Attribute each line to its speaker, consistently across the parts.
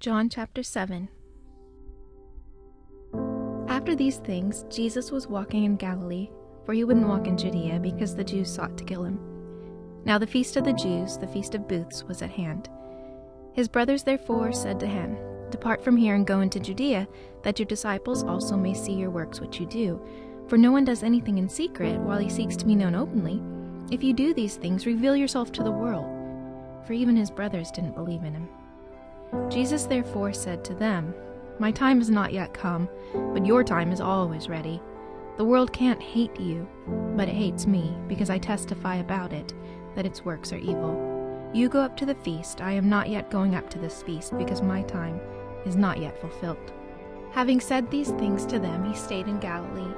Speaker 1: John chapter 7 After these things, Jesus was walking in Galilee, for he wouldn't walk in Judea because the Jews sought to kill him. Now the feast of the Jews, the feast of booths, was at hand. His brothers therefore said to him, Depart from here and go into Judea, that your disciples also may see your works which you do. For no one does anything in secret while he seeks to be known openly. If you do these things, reveal yourself to the world. For even his brothers didn't believe in him. Jesus therefore said to them, My time is not yet come, but your time is always ready. The world can't hate you, but it hates me, because I testify about it, that its works are evil. You go up to the feast, I am not yet going up to this feast, because my time is not yet fulfilled. Having said these things to them, he stayed in Galilee.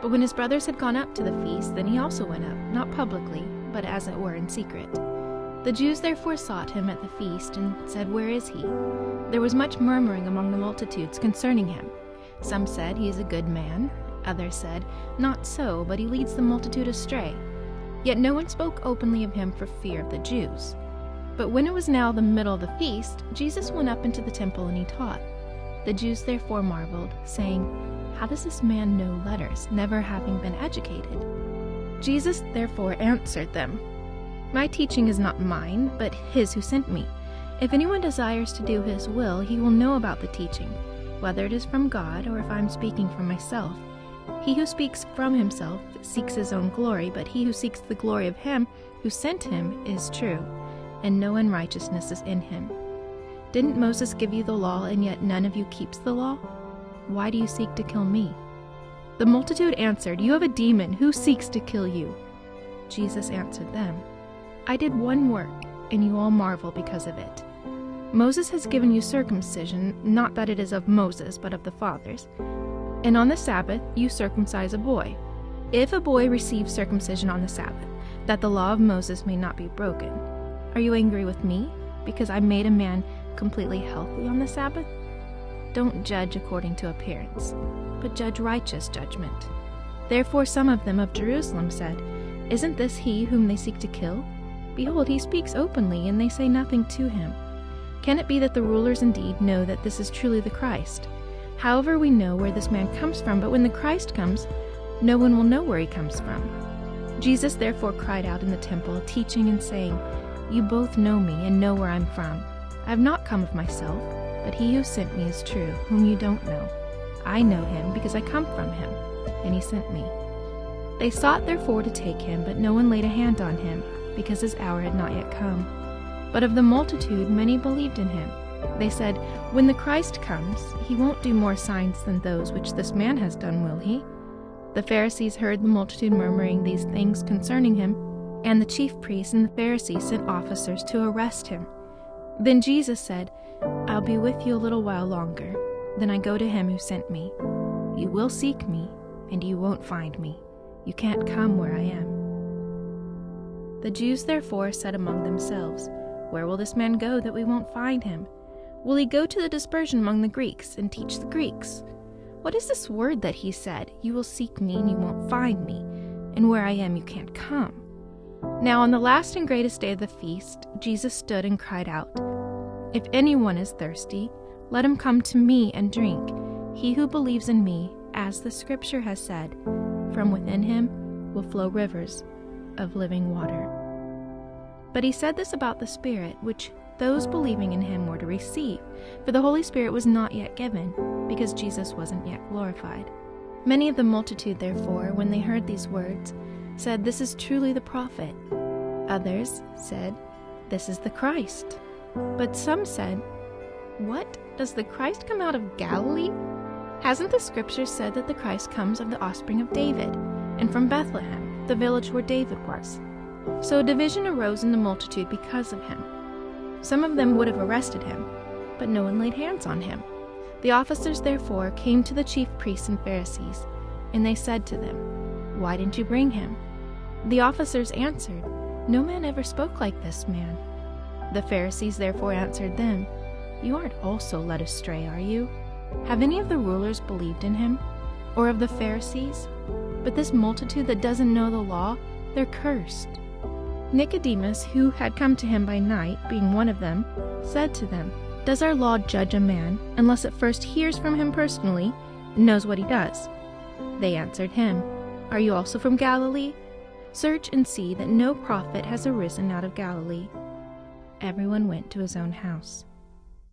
Speaker 1: But when his brothers had gone up to the feast, then he also went up, not publicly, but as it were in secret. The Jews therefore sought him at the feast, and said, Where is he? There was much murmuring among the multitudes concerning him. Some said, He is a good man. Others said, Not so, but he leads the multitude astray. Yet no one spoke openly of him for fear of the Jews. But when it was now the middle of the feast, Jesus went up into the temple and he taught. The Jews therefore marveled, saying, How does this man know letters, never having been educated? Jesus therefore answered them, My teaching is not mine, but his who sent me. If anyone desires to do his will, he will know about the teaching, whether it is from God or if I am speaking from myself. He who speaks from himself seeks his own glory, but he who seeks the glory of him who sent him is true, and no unrighteousness is in him. Didn't Moses give you the law, and yet none of you keeps the law? Why do you seek to kill me? The multitude answered, You have a demon. Who seeks to kill you? Jesus answered them, I did one work, and you all marvel because of it. Moses has given you circumcision, not that it is of Moses, but of the fathers. And on the Sabbath you circumcise a boy. If a boy receives circumcision on the Sabbath, that the law of Moses may not be broken. Are you angry with me, because I made a man completely healthy on the Sabbath? Don't judge according to appearance, but judge righteous judgment. Therefore some of them of Jerusalem said, Isn't this he whom they seek to kill? Behold, he speaks openly, and they say nothing to him. Can it be that the rulers indeed know that this is truly the Christ? However, we know where this man comes from, but when the Christ comes, no one will know where he comes from. Jesus therefore cried out in the temple, teaching and saying, You both know me and know where I'm from. I have not come of myself, but he who sent me is true, whom you don't know. I know him because I come from him, and he sent me. They sought therefore to take him, but no one laid a hand on him, because his hour had not yet come. But of the multitude many believed in him. They said, When the Christ comes, he won't do more signs than those which this man has done, will he? The Pharisees heard the multitude murmuring these things concerning him, and the chief priests and the Pharisees sent officers to arrest him. Then Jesus said, I'll be with you a little while longer. Then I go to him who sent me. You will seek me, and you won't find me. You can't come where I am. The Jews therefore said among themselves, Where will this man go that we won't find him? Will he go to the dispersion among the Greeks and teach the Greeks? What is this word that he said, You will seek me and you won't find me, and where I am you can't come? Now, on the last and greatest day of the feast, Jesus stood and cried out, If anyone is thirsty, let him come to me and drink. He who believes in me, as the scripture has said, from within him will flow rivers of living water. But he said this about the Spirit, which those believing in him were to receive, for the Holy Spirit was not yet given, because Jesus wasn't yet glorified. Many of the multitude, therefore, when they heard these words, said, This is truly the prophet. Others said, This is the Christ. But some said, What? Does the Christ come out of Galilee? Hasn't the scripture said that the Christ comes of the offspring of David, and from Bethlehem, the village where David was? So a division arose in the multitude because of him. Some of them would have arrested him, but no one laid hands on him. The officers therefore came to the chief priests and Pharisees, and they said to them, Why didn't you bring him? The officers answered, No man ever spoke like this man. The Pharisees therefore answered them, You aren't also led astray, are you? Have any of the rulers believed in him? Or of the Pharisees? But this multitude that doesn't know the law, they're cursed. Nicodemus, who had come to him by night, being one of them, said to them, Does our law judge a man unless it first hears from him personally and knows what he does? They answered him, Are you also from Galilee? Search and see that no prophet has arisen out of Galilee. Everyone went to his own house.